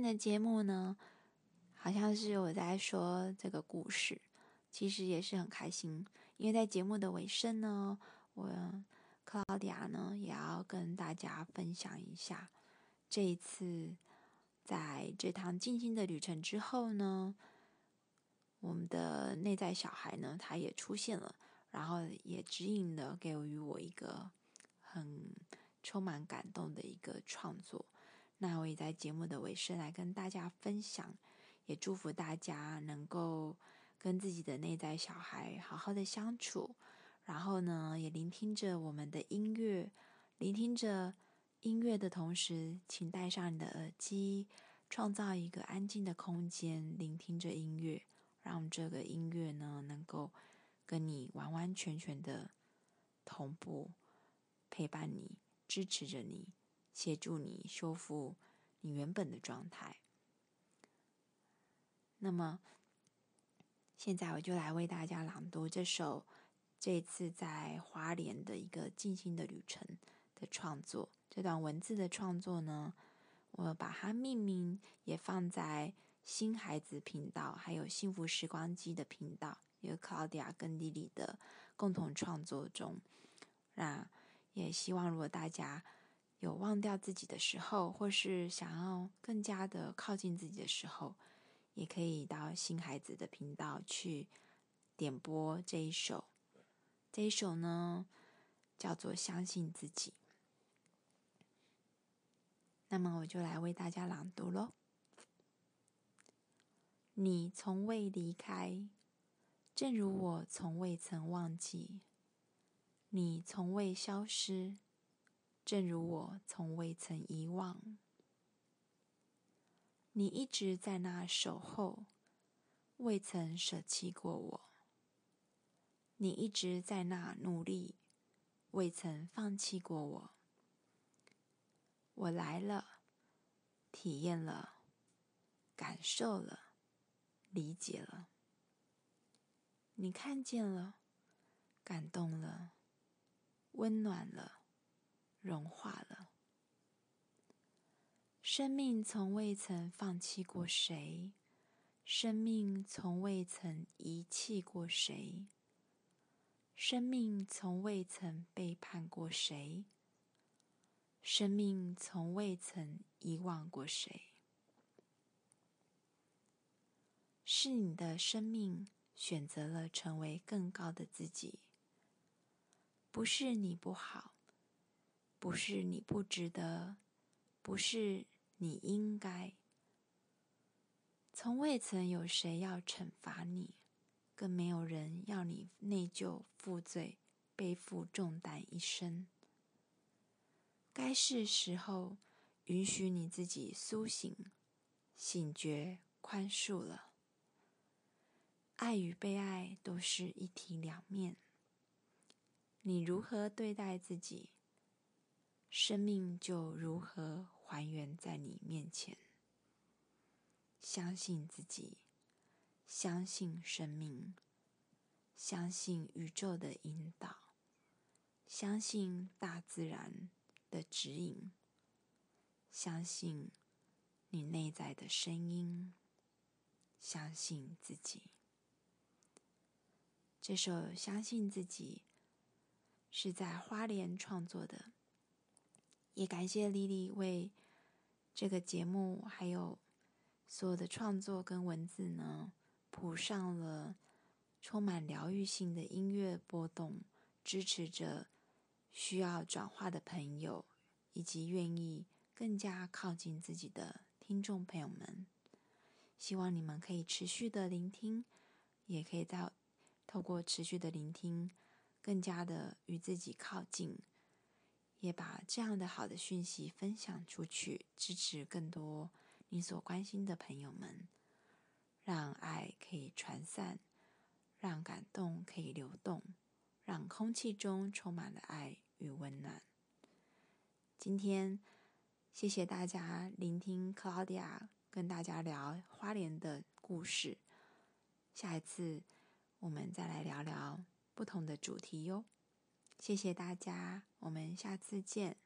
天的节目呢，好像是我在说这个故事，其实也是很开心，因为在节目的尾声呢，我克劳迪亚呢也要跟大家分享一下，这一次在这趟静心的旅程之后呢，我们的内在小孩呢，他也出现了，然后也指引了给予我一个很充满感动的一个创作。那我也在节目的尾声来跟大家分享，也祝福大家能够跟自己的内在小孩好好的相处，然后呢，也聆听着我们的音乐，聆听着音乐的同时，请戴上你的耳机，创造一个安静的空间，聆听着音乐，让这个音乐呢能够跟你完完全全的同步，陪伴你，支持着你。协助你修复你原本的状态。那么，现在我就来为大家朗读这首这次在花莲的一个静心的旅程的创作。这段文字的创作呢，我把它命名，也放在新孩子频道，还有幸福时光机的频道，有克劳迪亚跟莉莉的共同创作中。那也希望，如果大家有忘掉自己的时候，或是想要更加的靠近自己的时候，也可以到新孩子的频道去点播这一首。这一首呢，叫做《相信自己》。那么我就来为大家朗读喽。你从未离开，正如我从未曾忘记。你从未消失。正如我从未曾遗忘，你一直在那守候，未曾舍弃过我；你一直在那努力，未曾放弃过我。我来了，体验了，感受了，理解了。你看见了，感动了，温暖了。融化了。生命从未曾放弃过谁，生命从未曾遗弃过谁，生命从未曾背叛过谁，生命从未曾遗忘过谁。是你的生命选择了成为更高的自己，不是你不好。不是你不值得，不是你应该，从未曾有谁要惩罚你，更没有人要你内疚负罪，背负重担一生。该是时候允许你自己苏醒、醒觉、宽恕了。爱与被爱都是一体两面，你如何对待自己？生命就如何还原在你面前。相信自己，相信生命，相信宇宙的引导，相信大自然的指引，相信你内在的声音，相信自己。这首《相信自己》是在花莲创作的。也感谢莉莉为这个节目还有所有的创作跟文字呢，谱上了充满疗愈性的音乐波动，支持着需要转化的朋友，以及愿意更加靠近自己的听众朋友们。希望你们可以持续的聆听，也可以在透过持续的聆听，更加的与自己靠近。也把这样的好的讯息分享出去，支持更多你所关心的朋友们，让爱可以传散，让感动可以流动，让空气中充满了爱与温暖。今天，谢谢大家聆听克劳迪亚跟大家聊花莲的故事。下一次，我们再来聊聊不同的主题哟。谢谢大家，我们下次见。